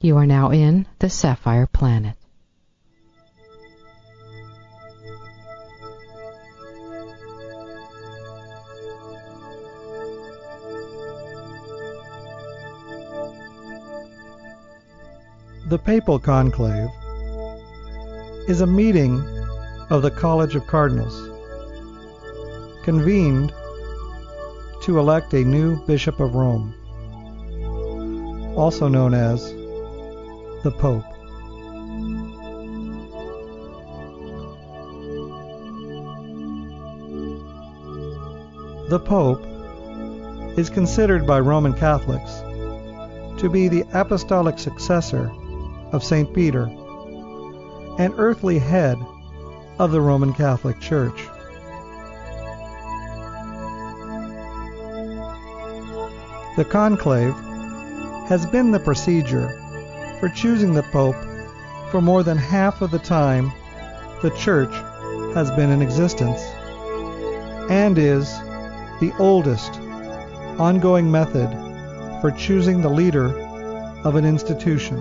You are now in the Sapphire Planet. The Papal Conclave is a meeting of the College of Cardinals convened to elect a new Bishop of Rome, also known as the Pope. The Pope is considered by Roman Catholics to be the apostolic successor of St. Peter and earthly head of the Roman Catholic Church. The conclave has been the procedure for choosing the Pope for more than half of the time the Church has been in existence and is the oldest ongoing method for choosing the leader of an institution.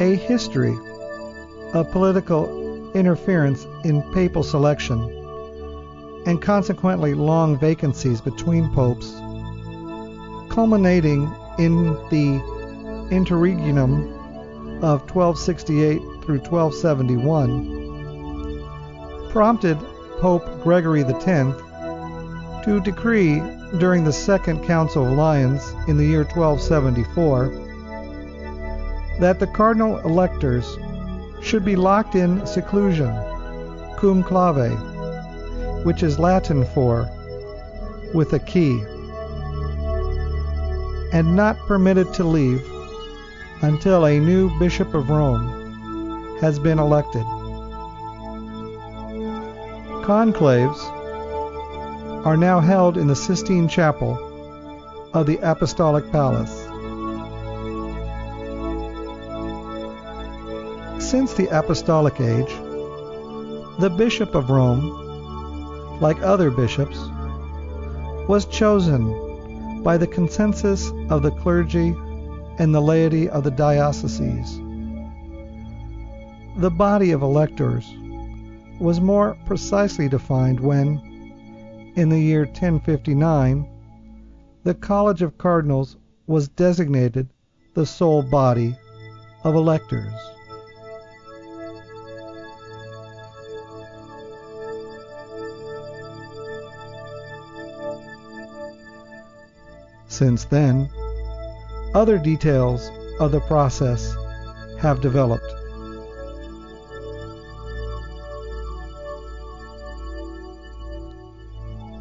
A history of political interference in papal selection and consequently long vacancies between popes, culminating in the interregnum of 1268 through 1271, prompted Pope Gregory X to decree during the Second Council of Lyons in the year 1274 that the cardinal electors should be locked in seclusion, cum clave, which is Latin for with a key, and not permitted to leave until a new Bishop of Rome has been elected. Conclaves are now held in the Sistine Chapel of the Apostolic Palace. Since the Apostolic Age, the Bishop of Rome, like other bishops, was chosen by the consensus of the clergy and the laity of the dioceses. The body of electors was more precisely defined when, in the year 1059, the College of Cardinals was designated the sole body of electors. Since then, other details of the process have developed.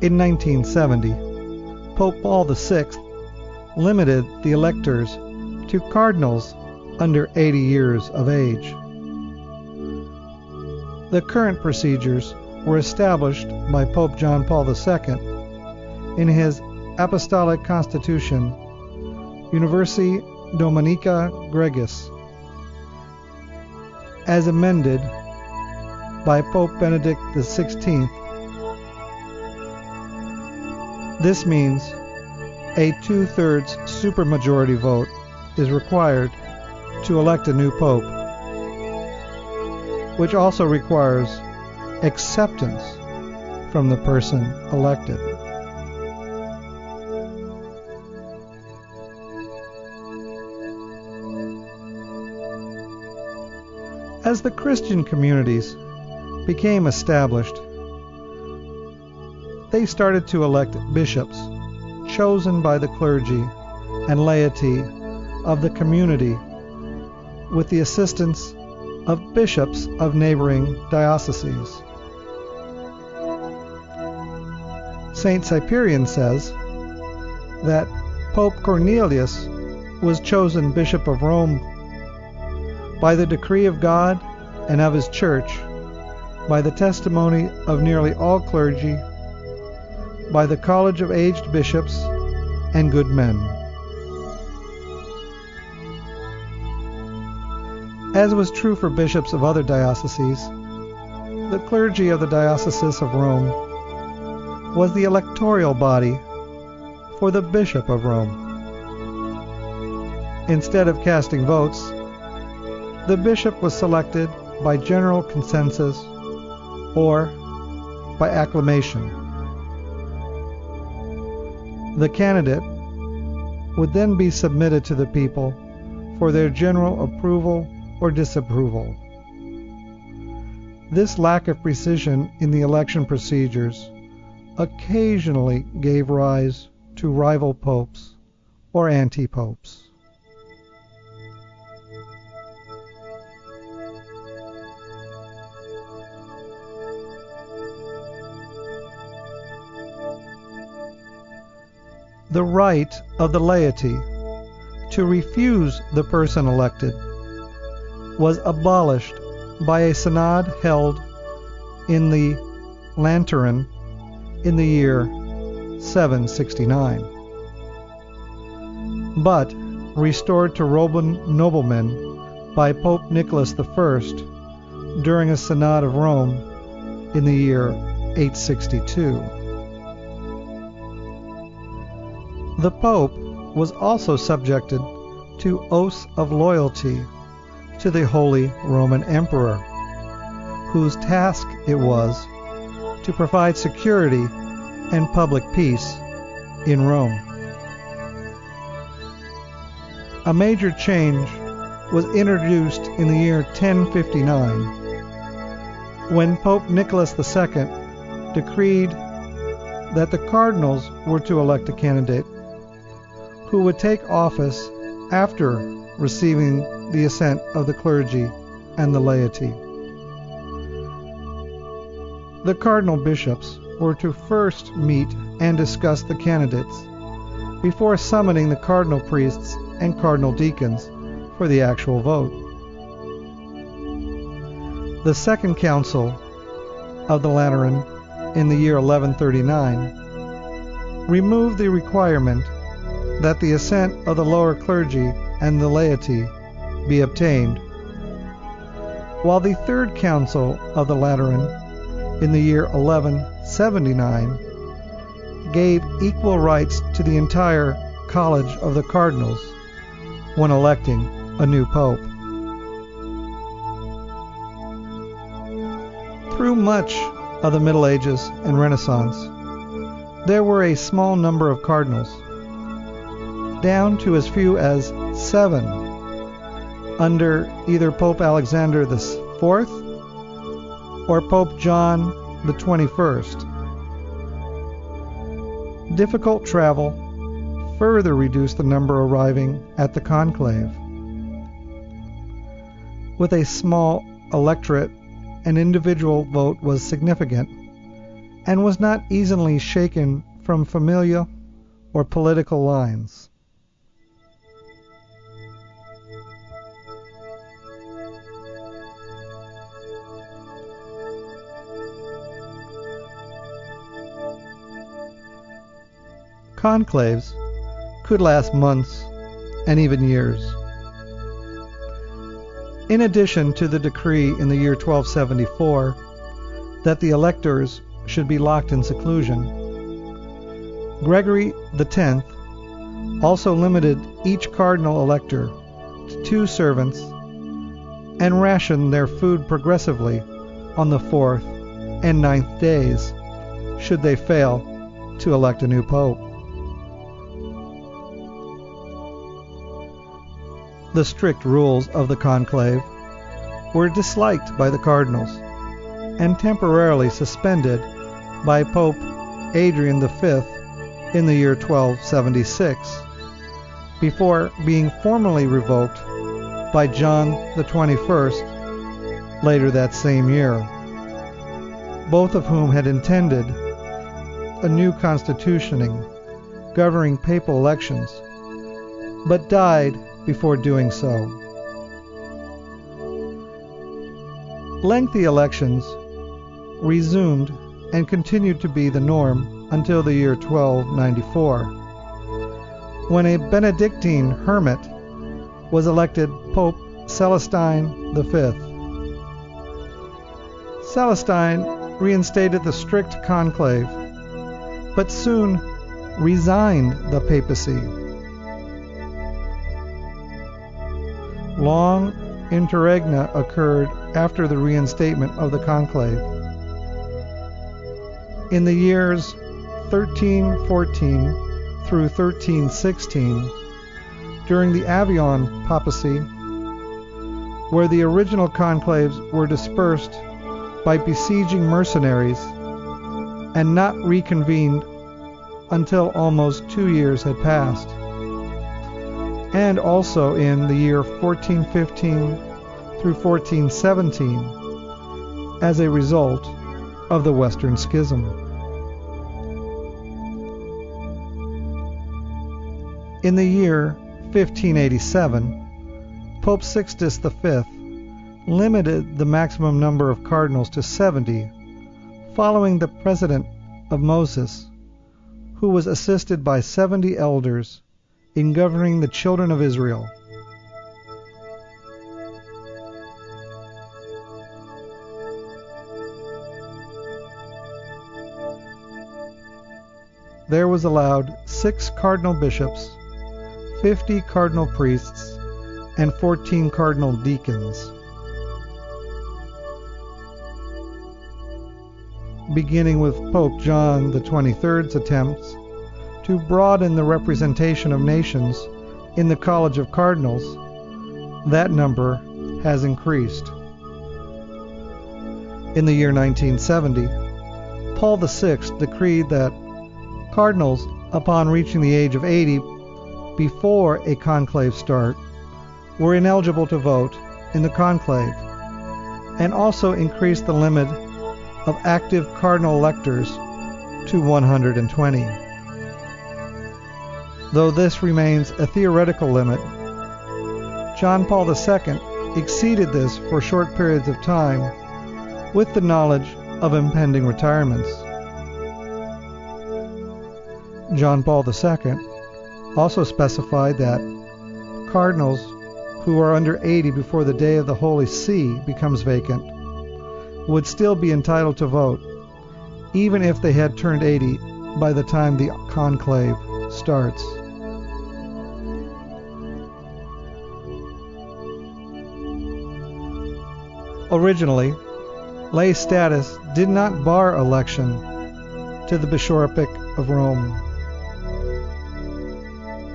In 1970, Pope Paul VI limited the electors to cardinals under 80 years of age. The current procedures were established by Pope John Paul II in his Apostolic Constitution, Universi Dominici Gregis, as amended by Pope Benedict XVI. This means a two thirds supermajority vote is required to elect a new pope, which also requires acceptance from the person elected. As the Christian communities became established, they started to elect bishops chosen by the clergy and laity of the community with the assistance of bishops of neighboring dioceses. St. Cyprian says that Pope Cornelius was chosen Bishop of Rome by the decree of God and of his church, by the testimony of nearly all clergy, by the college of aged bishops and good men. As was true for bishops of other dioceses, the clergy of the Diocese of Rome was the electoral body for the Bishop of Rome. Instead of casting votes, the bishop was selected by general consensus or by acclamation. The candidate would then be submitted to the people for their general approval or disapproval. This lack of precision in the election procedures occasionally gave rise to rival popes or anti popes. The right of the laity to refuse the person elected was abolished by a synod held in the Lateran in the year 769, but restored to Roman noblemen by Pope Nicholas I during a synod of Rome in the year 862. The Pope was also subjected to oaths of loyalty to the Holy Roman Emperor, whose task it was to provide security and public peace in Rome. A major change was introduced in the year 1059 when Pope Nicholas II decreed that the cardinals were to elect a candidate who would take office after receiving the assent of the clergy and the laity. The cardinal bishops were to first meet and discuss the candidates before summoning the cardinal priests and cardinal deacons for the actual vote. The Second Council of the Lateran in the year 1139 removed the requirement that the assent of the lower clergy and the laity be obtained, while the Third Council of the Lateran in the year 1179 gave equal rights to the entire College of the Cardinals when electing a new pope. Through much of the Middle Ages and Renaissance, there were a small number of cardinals, down to as few as seven, under either Pope Alexander IV or Pope John XXI. Difficult travel further reduced the number arriving at the conclave. With a small electorate, an individual vote was significant and was not easily shaken from familial or political lines. Conclaves could last months and even years. In addition to the decree in the year 1274 that the electors should be locked in seclusion, Gregory X also limited each cardinal elector to two servants and rationed their food progressively on the fourth and ninth days, should they fail to elect a new pope. The strict rules of the conclave were disliked by the cardinals and temporarily suspended by Pope Adrian V in the year 1276, before being formally revoked by John XXI later that same year, both of whom had intended a new constitutioning governing papal elections, but died before doing so. Lengthy elections resumed and continued to be the norm until the year 1294, when a Benedictine hermit was elected Pope Celestine V. Celestine reinstated the strict conclave, but soon resigned the papacy long interregna occurred after the reinstatement of the conclave. In the years 1314 through 1316, during the Avignon papacy, where the original conclaves were dispersed by besieging mercenaries and not reconvened until almost two years had passed and also in the year 1415 through 1417 as a result of the Western Schism. In the year 1587, Pope Sixtus V limited the maximum number of cardinals to 70, following the precedent of Moses, who was assisted by 70 elders in governing the children of Israel. There was allowed six cardinal bishops, 50 cardinal priests, and 14 cardinal deacons. Beginning with Pope John 23rd's attempts to broaden the representation of nations in the College of Cardinals, that number has increased. In the year 1970, Paul VI decreed that cardinals, upon reaching the age of 80 before a conclave start, were ineligible to vote in the conclave, and also increased the limit of active cardinal electors to 120 though this remains a theoretical limit. John Paul II exceeded this for short periods of time with the knowledge of impending retirements. John Paul II also specified that cardinals who are under 80 before the day of the Holy See becomes vacant would still be entitled to vote, even if they had turned 80 by the time the conclave starts. Originally, lay status did not bar election to the bishopric of Rome.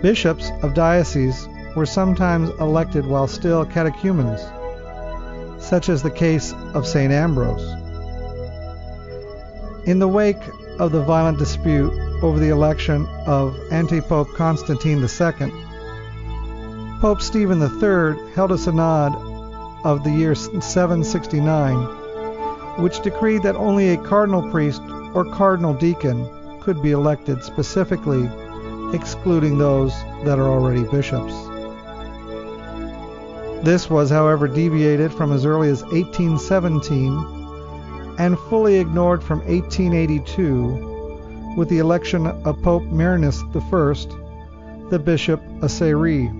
Bishops of dioceses were sometimes elected while still catechumens, such as the case of St. Ambrose. In the wake of the violent dispute over the election of anti-pope Constantine II, Pope Stephen III held a synod of the year 769, which decreed that only a cardinal priest or cardinal deacon could be elected, specifically excluding those that are already bishops. This was, however, deviated from as early as 1817 and fully ignored from 1882 with the election of Pope Marinus I, the Bishop of Seri.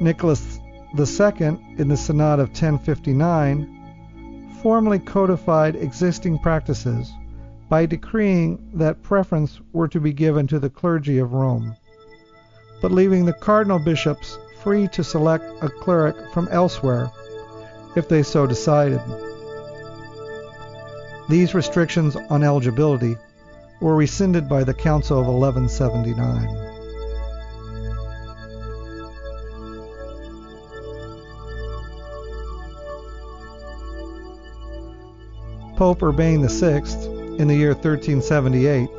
Nicholas II, in the Synod of 1059, formally codified existing practices by decreeing that preference were to be given to the clergy of Rome, but leaving the cardinal bishops free to select a cleric from elsewhere if they so decided. These restrictions on eligibility were rescinded by the Council of 1179. Pope Urban VI, in the year 1378,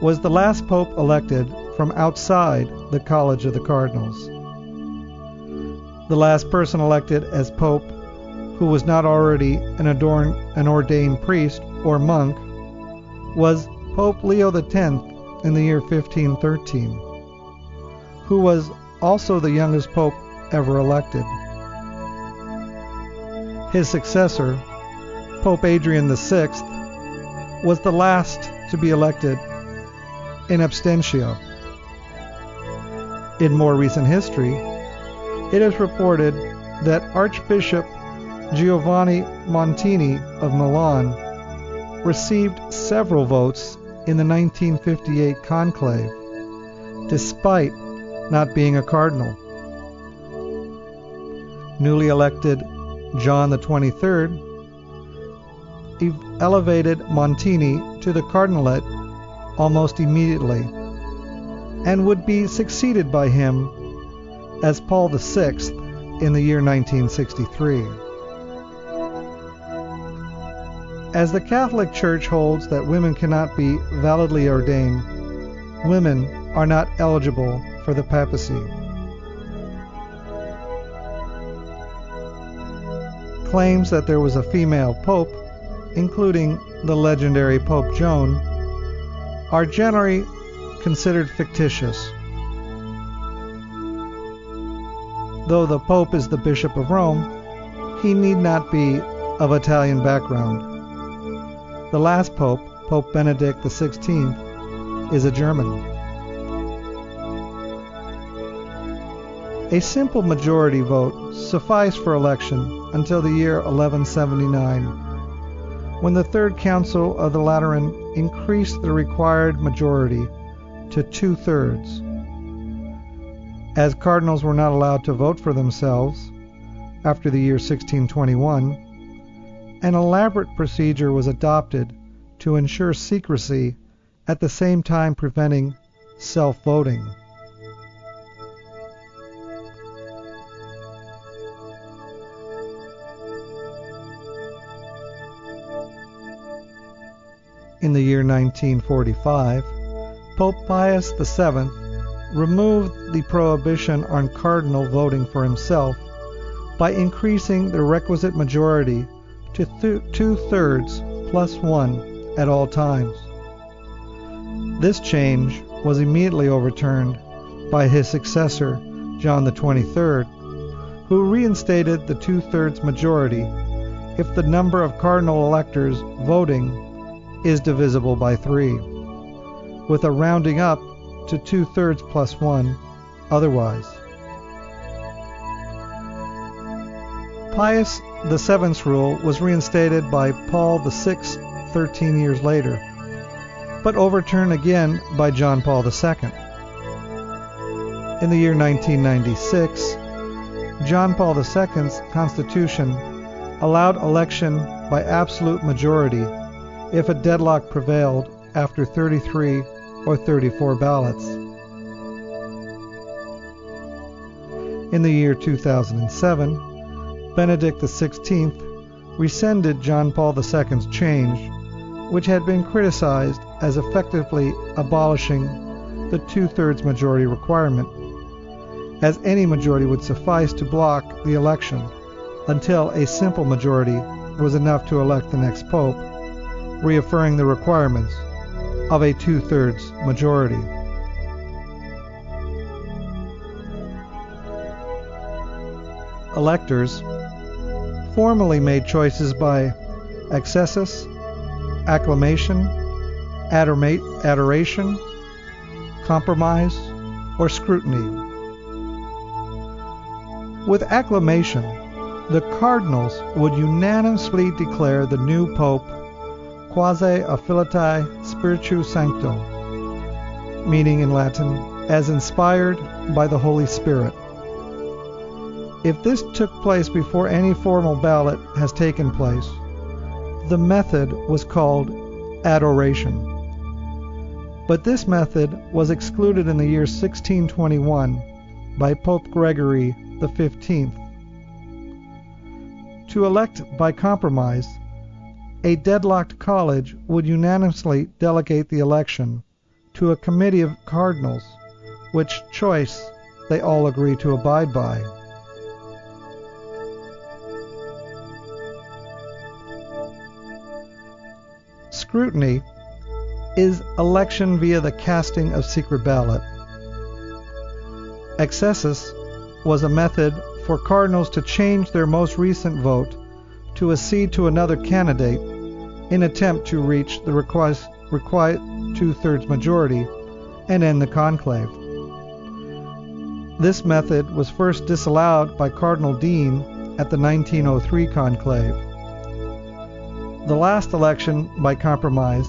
was the last pope elected from outside the College of the Cardinals. The last person elected as pope who was not already an, adorned, an ordained priest or monk was Pope Leo X in the year 1513, who was also the youngest pope ever elected. His successor, Pope Adrian VI, was the last to be elected in absentia. In more recent history, it is reported that Archbishop Giovanni Montini of Milan received several votes in the 1958 conclave, despite not being a cardinal. Newly elected John 23rd elevated Montini to the cardinalate almost immediately and would be succeeded by him as Paul VI in the year 1963. As the Catholic Church holds that women cannot be validly ordained, women are not eligible for the papacy. Claims that there was a female pope including the legendary Pope Joan, are generally considered fictitious. Though the Pope is the Bishop of Rome, he need not be of Italian background. The last Pope, Pope Benedict XVI, is a German. A simple majority vote sufficed for election until the year 1179 when the Third Council of the Lateran increased the required majority to two thirds. As cardinals were not allowed to vote for themselves after the year 1621, an elaborate procedure was adopted to ensure secrecy at the same time preventing self voting. In the year 1945, Pope Pius VII removed the prohibition on cardinal voting for himself by increasing the requisite majority to th- two thirds plus one at all times. This change was immediately overturned by his successor, John XXIII, who reinstated the two thirds majority if the number of cardinal electors voting is divisible by 3, with a rounding up to 2 thirds plus 1 otherwise. Pius VII's rule was reinstated by Paul VI 13 years later, but overturned again by John Paul II. In the year 1996, John Paul II's constitution allowed election by absolute majority if a deadlock prevailed after 33 or 34 ballots. In the year 2007, Benedict XVI rescinded John Paul II's change, which had been criticized as effectively abolishing the two thirds majority requirement, as any majority would suffice to block the election until a simple majority was enough to elect the next pope reaffirming the requirements of a two thirds majority. Electors formally made choices by accessus, acclamation, adoration, compromise, or scrutiny. With acclamation, the cardinals would unanimously declare the new pope quasi afflati spiritu sancto, meaning in Latin, as inspired by the Holy Spirit. If this took place before any formal ballot has taken place, the method was called adoration. But this method was excluded in the year 1621 by Pope Gregory XV. To elect by compromise, a deadlocked college would unanimously delegate the election to a committee of cardinals, which choice they all agree to abide by. Scrutiny is election via the casting of secret ballot. Accessus was a method for cardinals to change their most recent vote to accede to another candidate in attempt to reach the request, required two-thirds majority and end the conclave. This method was first disallowed by Cardinal Dean at the 1903 conclave. The last election by compromise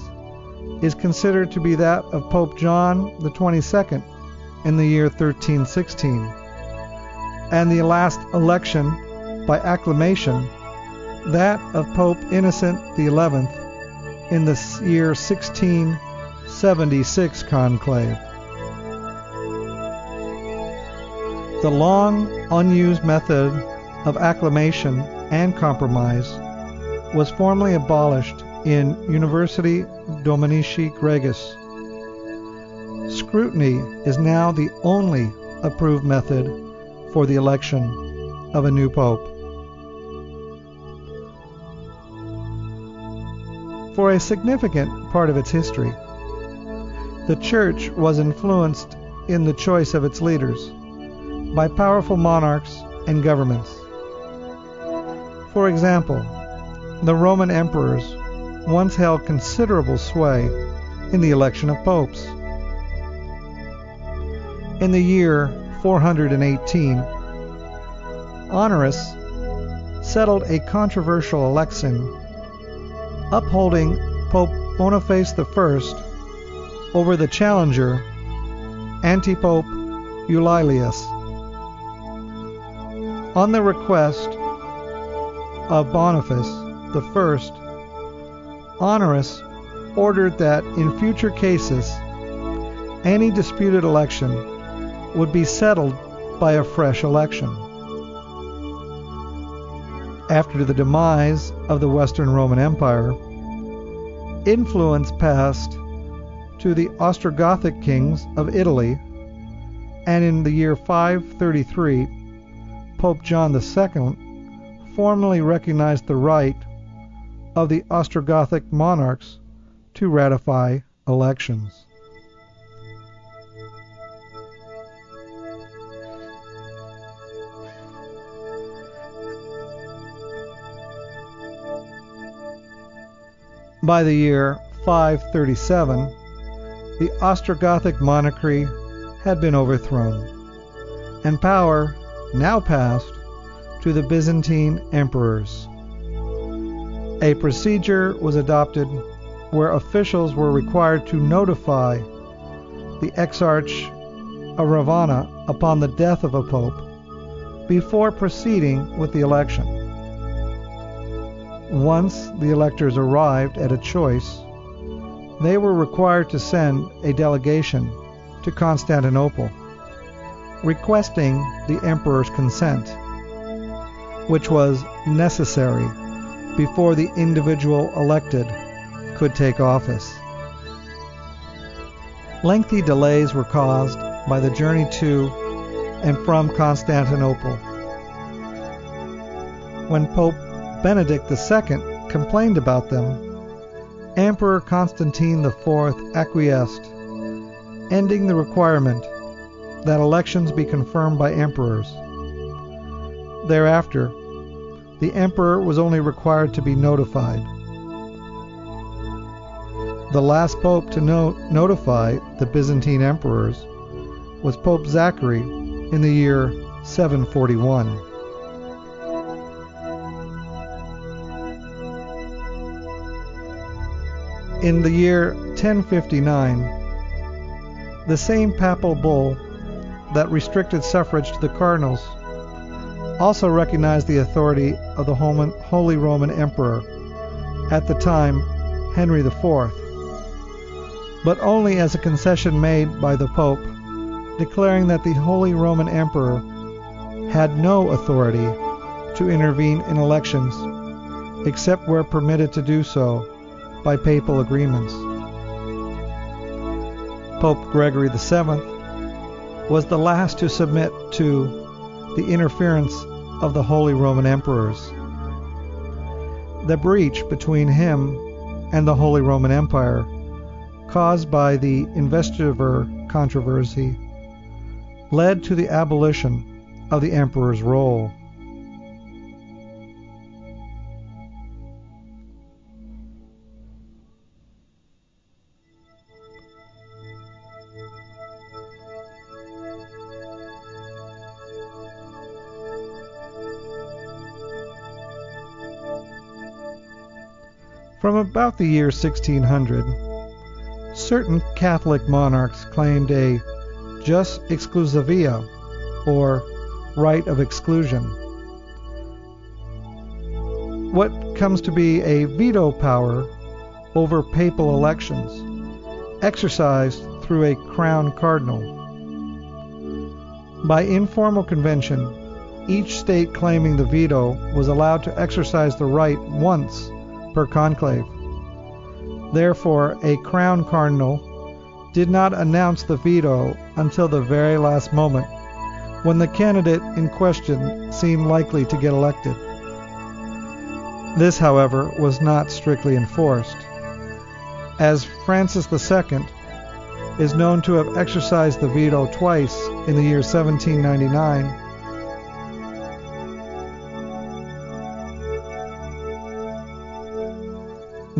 is considered to be that of Pope John 22nd in the year 1316, and the last election by acclamation that of Pope Innocent XI in the year 1676 conclave. The long unused method of acclamation and compromise was formally abolished in Universi Dominici Gregis. Scrutiny is now the only approved method for the election of a new pope. For a significant part of its history, the Church was influenced in the choice of its leaders by powerful monarchs and governments. For example, the Roman emperors once held considerable sway in the election of popes. In the year 418, Honorius settled a controversial election, upholding Pope Boniface I over the challenger, Antipope Eulalius. On the request of Boniface I, Honorius ordered that in future cases, any disputed election would be settled by a fresh election. After the demise of the Western Roman Empire, influence passed to the Ostrogothic kings of Italy, and in the year 533, Pope John II formally recognized the right of the Ostrogothic monarchs to ratify elections. By the year 537, the Ostrogothic monarchy had been overthrown, and power now passed to the Byzantine emperors. A procedure was adopted where officials were required to notify the exarch of Ravenna upon the death of a pope before proceeding with the election. Once the electors arrived at a choice, they were required to send a delegation to Constantinople requesting the emperor's consent, which was necessary before the individual elected could take office. Lengthy delays were caused by the journey to and from Constantinople. When Pope Benedict II complained about them, Emperor Constantine IV acquiesced, ending the requirement that elections be confirmed by emperors. Thereafter, the emperor was only required to be notified. The last pope to no- notify the Byzantine emperors was Pope Zachary in the year 741. In the year 1059, the same papal bull that restricted suffrage to the cardinals also recognized the authority of the Holy Roman Emperor, at the time Henry IV, but only as a concession made by the Pope, declaring that the Holy Roman Emperor had no authority to intervene in elections except where permitted to do so by papal agreements. Pope Gregory VII was the last to submit to the interference of the Holy Roman Emperors. The breach between him and the Holy Roman Empire, caused by the investiture controversy, led to the abolition of the emperor's role. From about the year 1600, certain Catholic monarchs claimed a jus exclusivae, or right of exclusion. What comes to be a veto power over papal elections, exercised through a crown cardinal. By informal convention, each state claiming the veto was allowed to exercise the right once per conclave. Therefore, a crown cardinal did not announce the veto until the very last moment, when the candidate in question seemed likely to get elected. This, however, was not strictly enforced, as Francis II is known to have exercised the veto twice in the year 1799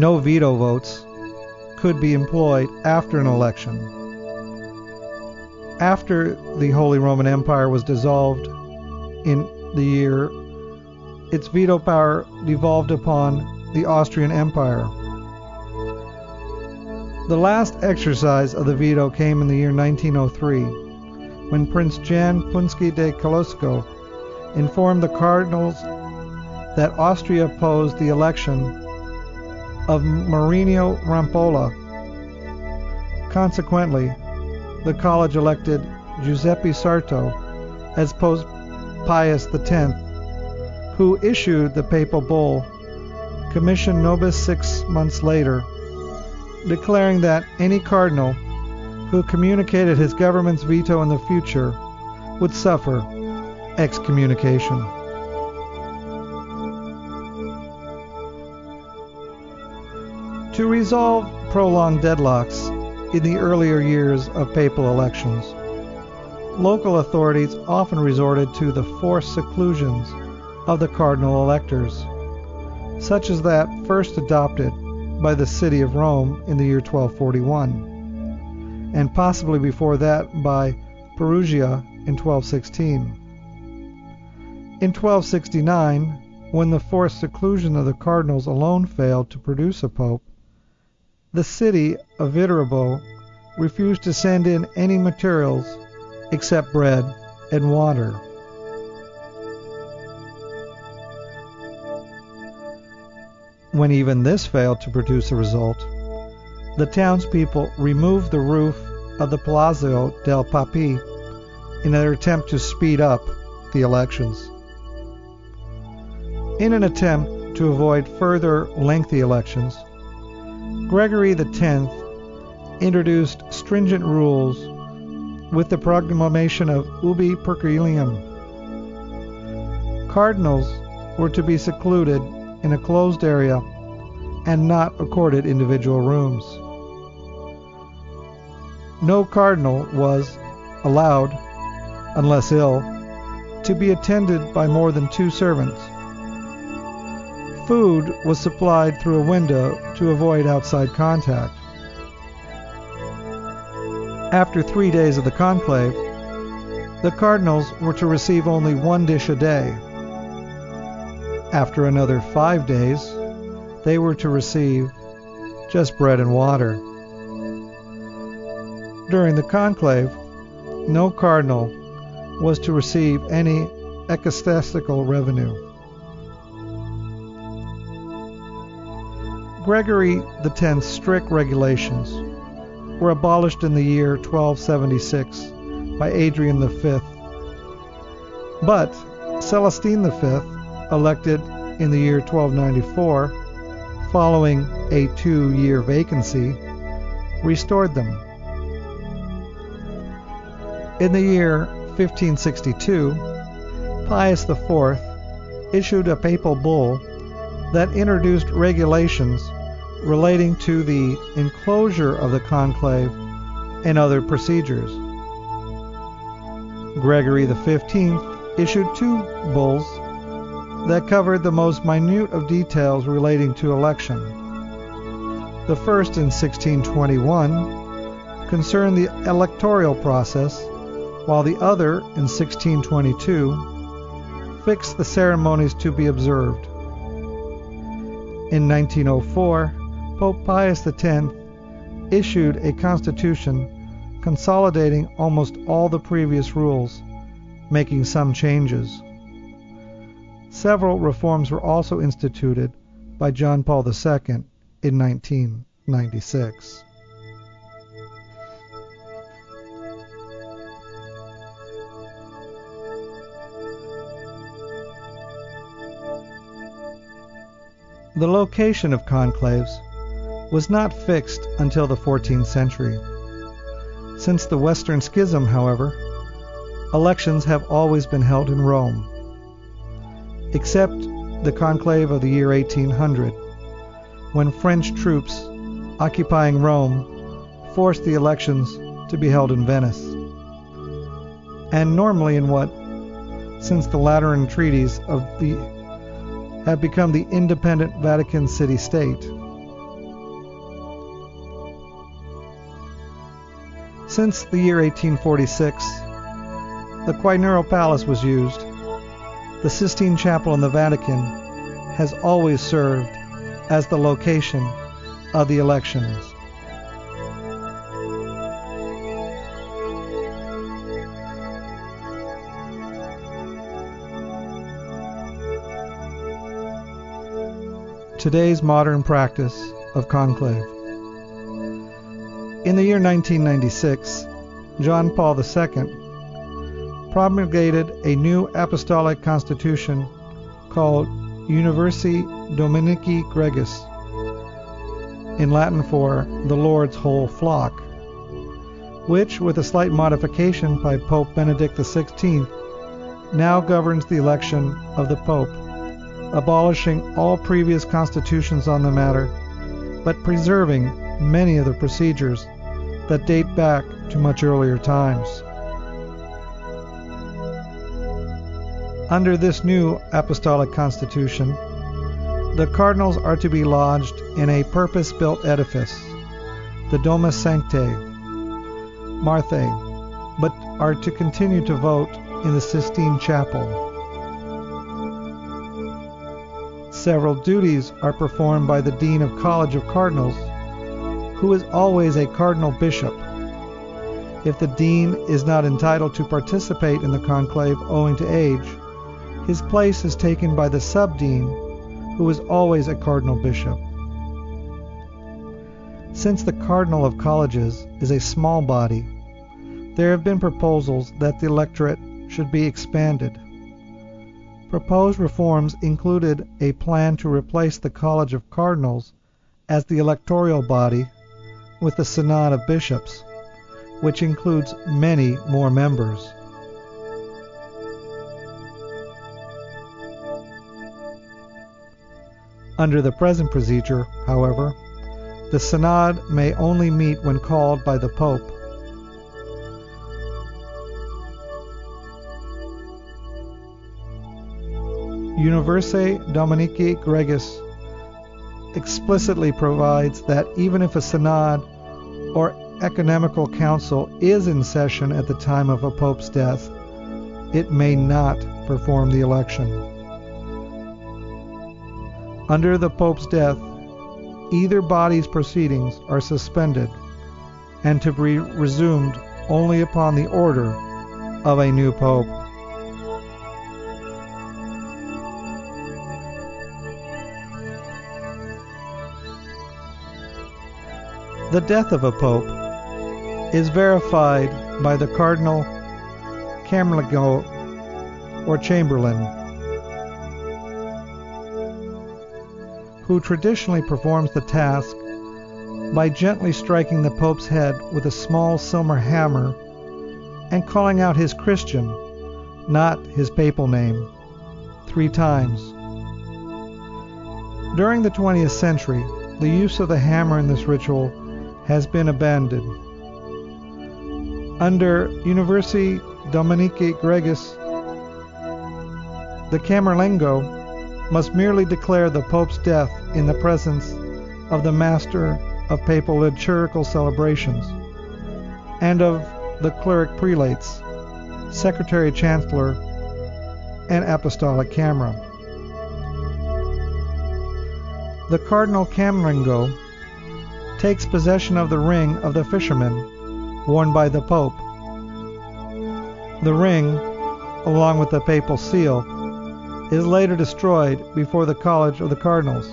no veto votes could be employed after an election. After the Holy Roman Empire was dissolved in the year, its veto power devolved upon the Austrian Empire. The last exercise of the veto came in the year 1903, when Prince Jan Punski de Kolosko informed the cardinals that Austria opposed the election of Mariano Rampolla. Consequently, the college elected Giuseppe Sarto as Pope Pius X, who issued the papal bull Commissum Nobis six months later, declaring that any cardinal who communicated his government's veto in the future would suffer excommunication. To resolve prolonged deadlocks in the earlier years of papal elections. Local authorities often resorted to the forced seclusions of the cardinal electors, such as that first adopted by the city of Rome in the year 1241, and possibly before that by Perugia in 1216. In 1269, when the forced seclusion of the cardinals alone failed to produce a pope, the city of Viterbo refused to send in any materials except bread and water. When even this failed to produce a result, the townspeople removed the roof of the Palazzo dei Papi in an attempt to speed up the elections. In an attempt to avoid further lengthy elections, Gregory X introduced stringent rules with the proclamation of Ubi Periculum. Cardinals were to be secluded in a closed area and not accorded individual rooms. No cardinal was allowed, unless ill, to be attended by more than two servants. Food was supplied through a window to avoid outside contact. After three days of the conclave, the cardinals were to receive only one dish a day. After another five days, they were to receive just bread and water. During the conclave, no cardinal was to receive any ecclesiastical revenue. Gregory X's strict regulations were abolished in the year 1276 by Adrian V. But Celestine V, elected in the year 1294, following a two year vacancy, restored them. In the year 1562, Pius IV issued a papal bull that introduced regulations relating to the enclosure of the conclave and other procedures. Gregory XV issued two bulls that covered the most minute of details relating to election. The first in 1621 concerned the electoral process, while the other in 1622 fixed the ceremonies to be observed. In 1904, Pope Pius X issued a constitution consolidating almost all the previous rules, making some changes. Several reforms were also instituted by John Paul II in 1996. The location of conclaves was not fixed until the 14th century. Since the Western Schism, however, elections have always been held in Rome except the conclave of the year 1800, when French troops occupying Rome forced the elections to be held in Venice, and normally in what, since the Lateran treaties of the have become the independent Vatican City State. Since the year 1846, the Quirinal Palace was used the Sistine Chapel in the Vatican has always served as the location of the elections. Today's modern practice of conclave. In the year 1996, John Paul II promulgated a new apostolic constitution called Universi Dominici Gregis, in Latin for the Lord's whole flock, which, with a slight modification by Pope Benedict XVI, now governs the election of the Pope, abolishing all previous constitutions on the matter, but preserving many of the procedures that date back to much earlier times. Under this new apostolic constitution, the cardinals are to be lodged in a purpose built edifice, the Domus Sanctae, Marthae, but are to continue to vote in the Sistine Chapel. Several duties are performed by the Dean of College of Cardinals, who is always a cardinal bishop. If the dean is not entitled to participate in the conclave owing to age, his place is taken by the subdean, who is always a cardinal bishop. Since the cardinal of colleges is a small body, there have been proposals that the electorate should be expanded. Proposed reforms included a plan to replace the College of Cardinals as the electoral body with the Synod of Bishops, which includes many more members. Under the present procedure, however, the Synod may only meet when called by the Pope. Universi Dominici Gregis explicitly provides that even if a synod or ecumenical council is in session at the time of a pope's death, it may not perform the election. Under the pope's death, either body's proceedings are suspended and to be resumed only upon the order of a new pope. The death of a pope is verified by the cardinal camerlengo or chamberlain, who traditionally performs the task by gently striking the pope's head with a small silver hammer and calling out his Christian, not his papal name, three times. During the 20th century, the use of the hammer in this ritual has been abandoned. Under Universi Dominici Gregis, the Camerlengo must merely declare the Pope's death in the presence of the Master of Papal liturgical celebrations and of the cleric prelates, Secretary Chancellor, and Apostolic Camera. The Cardinal Camerlengo takes possession of the ring of the fisherman worn by the Pope. The ring, along with the papal seal, is later destroyed before the College of the Cardinals.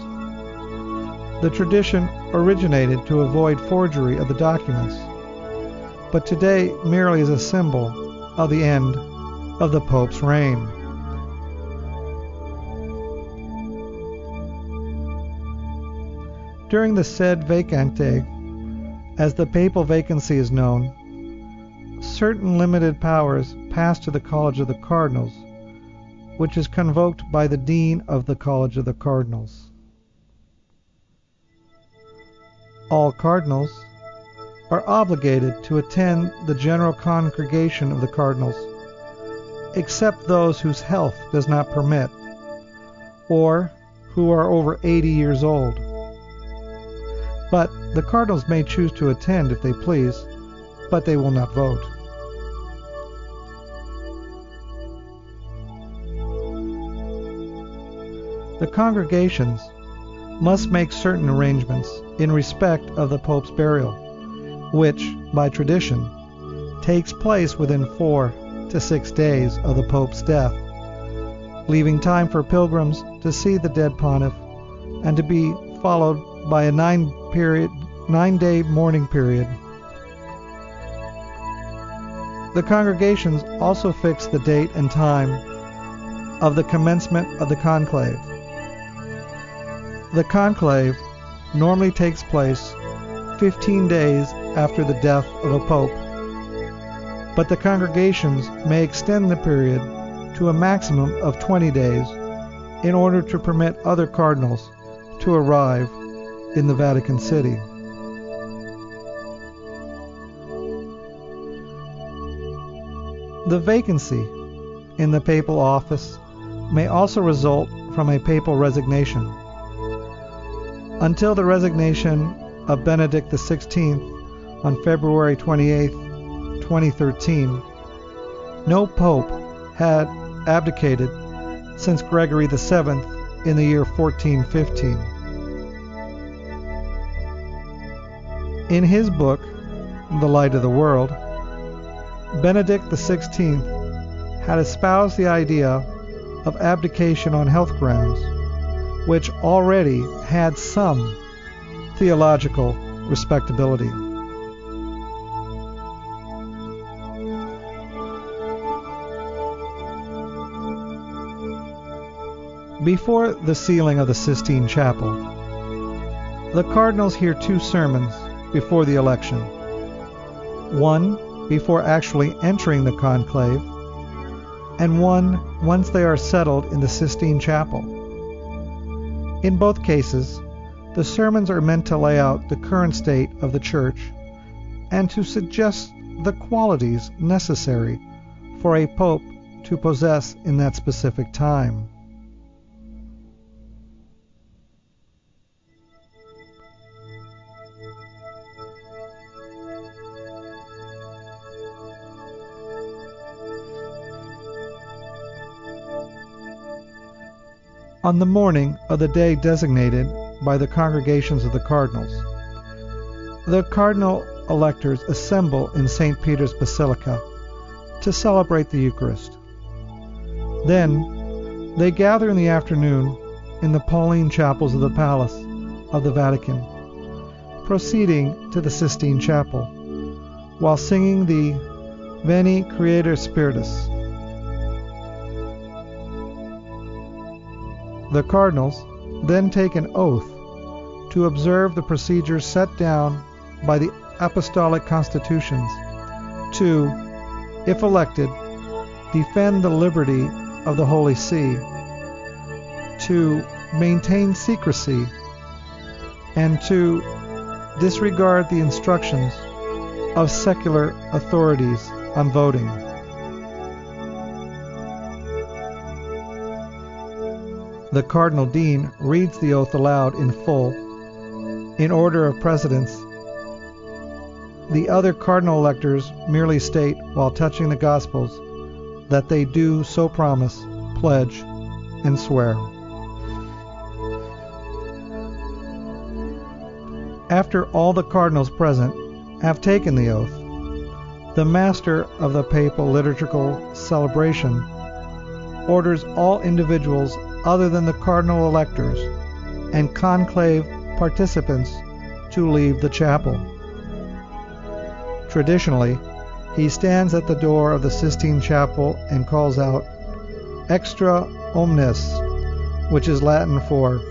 The tradition originated to avoid forgery of the documents, but today merely is a symbol of the end of the Pope's reign. During the sede vacante, as the papal vacancy is known, certain limited powers pass to the College of the Cardinals, which is convoked by the Dean of the College of the Cardinals. All cardinals are obligated to attend the general congregation of the cardinals, except those whose health does not permit, or who are over 80 years old. But the cardinals may choose to attend if they please, but they will not vote. The congregations must make certain arrangements in respect of the Pope's burial, which, by tradition, takes place within four to six days of the Pope's death, leaving time for pilgrims to see the dead pontiff and to be followed by a nine period nine day mourning period. The congregations also fix the date and time of the commencement of the conclave. The conclave normally takes place 15 days after the death of a pope, but the congregations may extend the period to a maximum of 20 days in order to permit other cardinals to arrive in the Vatican City. The vacancy in the papal office may also result from a papal resignation. Until the resignation of Benedict XVI on February 28, 2013, no pope had abdicated since Gregory VII in the year 1415. In his book, The Light of the World, Benedict XVI had espoused the idea of abdication on health grounds, which already had some theological respectability. Before the sealing of the Sistine Chapel, the cardinals hear two sermons before the election. One before actually entering the conclave, and one once they are settled in the Sistine Chapel. In both cases, the sermons are meant to lay out the current state of the Church and to suggest the qualities necessary for a pope to possess in that specific time. On the morning of the day designated by the congregations of the cardinals. The cardinal electors assemble in St. Peter's Basilica to celebrate the Eucharist. Then they gather in the afternoon in the Pauline chapels of the Palace of the Vatican, proceeding to the Sistine Chapel, while singing the Veni Creator Spiritus. The cardinals then take an oath to observe the procedures set down by the apostolic constitutions. To, if elected, defend the liberty of the Holy See, to maintain secrecy, and to disregard the instructions of secular authorities on voting. The Cardinal Dean reads the oath aloud in full in order of precedence. The other cardinal electors merely state, while touching the Gospels, that they do so promise, pledge, and swear. After all the cardinals present have taken the oath, the master of the papal liturgical celebration orders all individuals other than the cardinal electors and conclave participants to leave the chapel. Traditionally, he stands at the door of the Sistine Chapel and calls out, Extra omnes, which is Latin for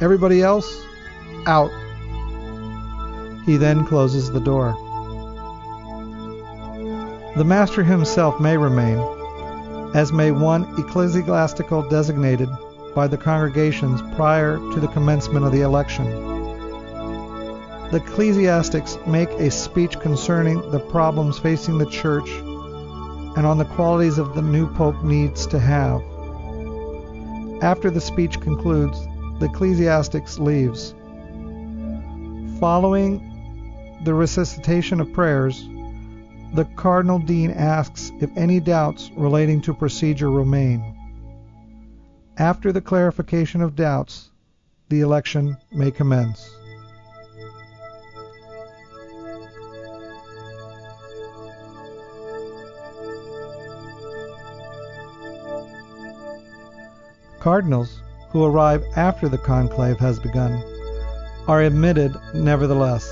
everybody else, out. He then closes the door. The master himself may remain, as may one ecclesiastical designated by the congregations prior to the commencement of the election. The ecclesiastics make a speech concerning the problems facing the church and on the qualities of the new pope needs to have. After the speech concludes, the ecclesiastics leaves. Following the recitation of prayers, the cardinal dean asks if any doubts relating to procedure remain. After the clarification of doubts, the election may commence. Cardinals who arrive after the conclave has begun are admitted nevertheless.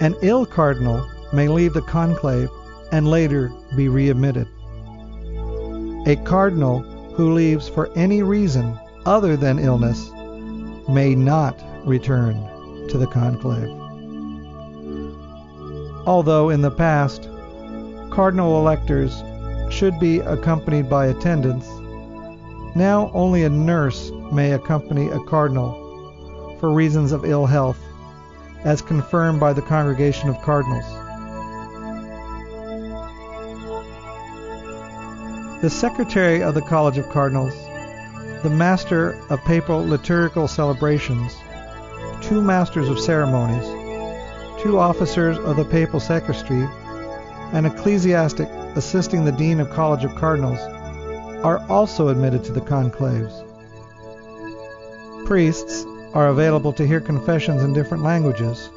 An ill cardinal may leave the conclave and later be readmitted. A cardinal who leaves for any reason other than illness may not return to the conclave. Although in the past, cardinal electors should be accompanied by attendants, now only a nurse may accompany a cardinal for reasons of ill health, as confirmed by the Congregation of Cardinals. The secretary of the College of Cardinals, the master of papal liturgical celebrations, two masters of ceremonies, two officers of the papal sacristy, an ecclesiastic assisting the dean of College of Cardinals are also admitted to the conclaves. Priests are available to hear confessions in different languages.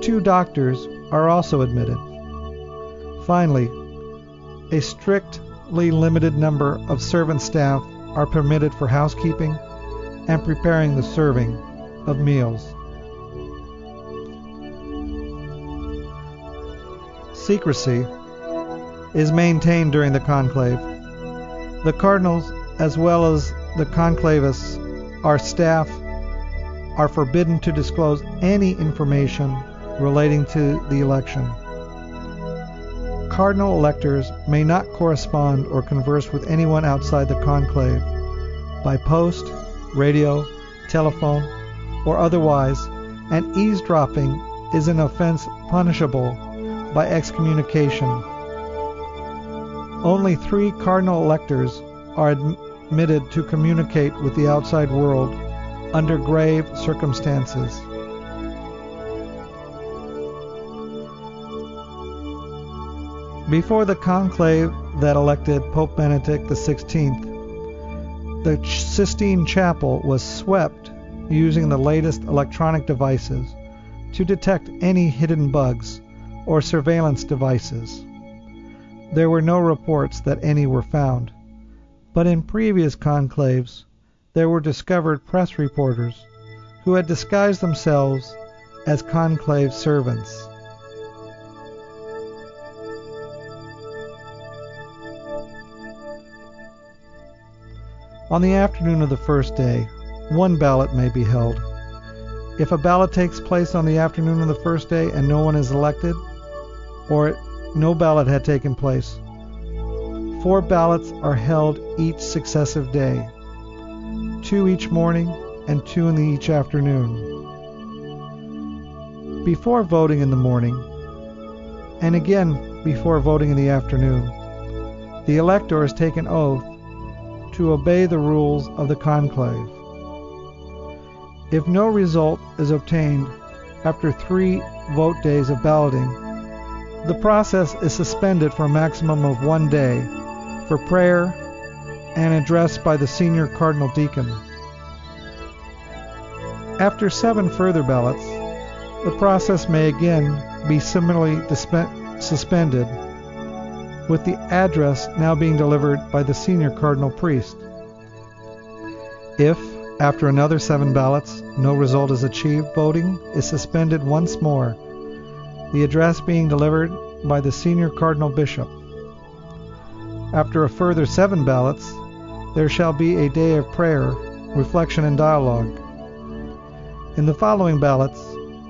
Two doctors are also admitted. Finally, a strict limited number of servant staff are permitted for housekeeping and preparing the serving of meals. Secrecy is maintained during the conclave. The cardinals, as well as the conclavists, our staff, are forbidden to disclose any information relating to the election cardinal electors may not correspond or converse with anyone outside the conclave by post, radio, telephone, or otherwise, and eavesdropping is an offense punishable by excommunication. Only three cardinal electors are admitted to communicate with the outside world under grave circumstances. Before the conclave that elected Pope Benedict XVI, the Sistine Chapel was swept using the latest electronic devices to detect any hidden bugs or surveillance devices. There were no reports that any were found, but in previous conclaves there were discovered press reporters who had disguised themselves as conclave servants. On the afternoon of the first day, one ballot may be held. If a ballot takes place on the afternoon of the first day and no one is elected, or no ballot had taken place, four ballots are held each successive day, two each morning and two in each afternoon. Before voting in the morning, and again before voting in the afternoon, the elector is taken oath to obey the rules of the conclave. If no result is obtained after three vote days of balloting, the process is suspended for a maximum of one day for prayer and address by the senior cardinal deacon. After seven further ballots, the process may again be similarly suspended with the address now being delivered by the senior cardinal priest. If, after another seven ballots, no result is achieved, voting is suspended once more, the address being delivered by the senior cardinal bishop. After a further seven ballots, there shall be a day of prayer, reflection, and dialogue. In the following ballots,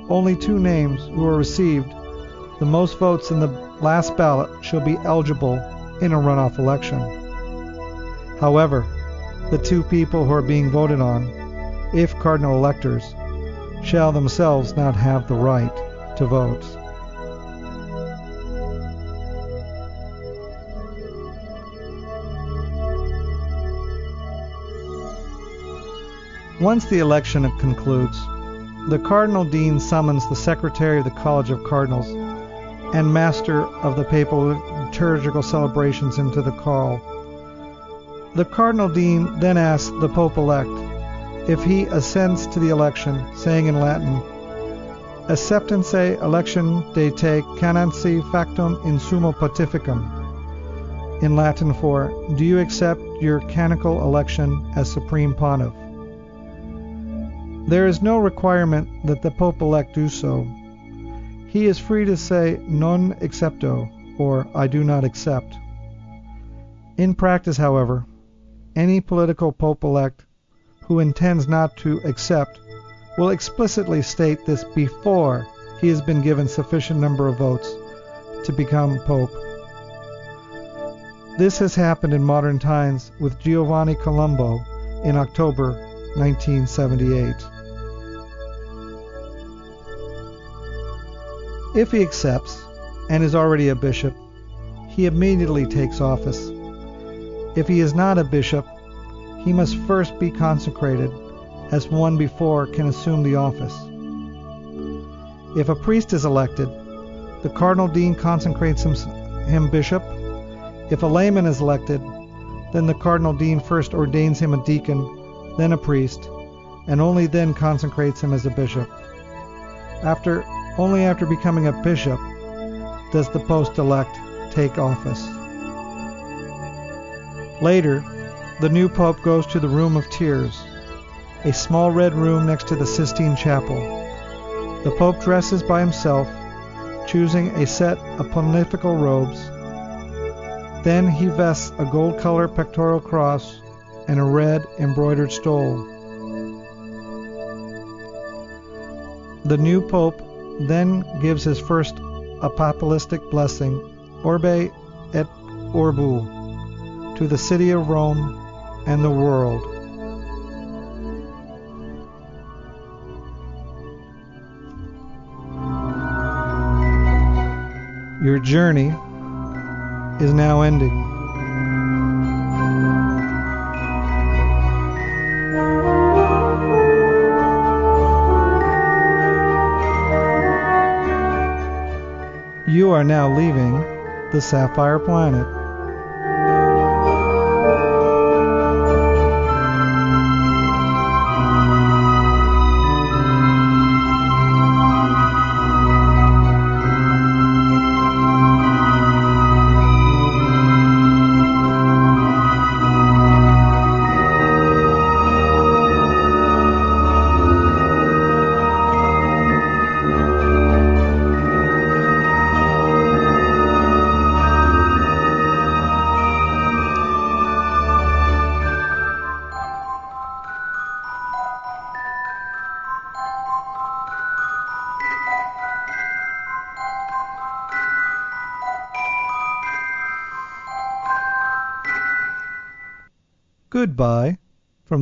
only two names who are received the most votes in the last ballot shall be eligible in a runoff election. However, the two people who are being voted on, if cardinal electors, shall themselves not have the right to vote. Once the election concludes, the Cardinal Dean summons the Secretary of the College of Cardinals and master of the papal liturgical celebrations into the call. The Cardinal Dean then asks the Pope elect if he assents to the election, saying in Latin, Acceptasne election de te canonice factum in summo pontificum. In Latin for, Do you accept your canonical election as supreme pontiff? There is no requirement that the Pope elect do so, he is free to say non accepto or I do not accept. In practice, however, any political pope elect who intends not to accept will explicitly state this before he has been given sufficient number of votes to become pope. This has happened in modern times with Giovanni Colombo in October 1978. If he accepts and is already a bishop, he immediately takes office. If he is not a bishop, he must first be consecrated, as one before can assume the office. If a priest is elected, the cardinal dean consecrates him, him bishop. If a layman is elected, then the cardinal dean first ordains him a deacon, then a priest, and only then consecrates him as a bishop. After only after becoming a bishop does the post elect take office. Later, the new pope goes to the Room of Tears, a small red room next to the Sistine Chapel. The pope dresses by himself, choosing a set of pontifical robes. Then he vests a gold colored pectoral cross and a red embroidered stole. The new pope then gives his first apostolic blessing, Urbi et Orbi, to the city of Rome and the world. Your journey is now ending. You are now leaving the Sapphire Planet.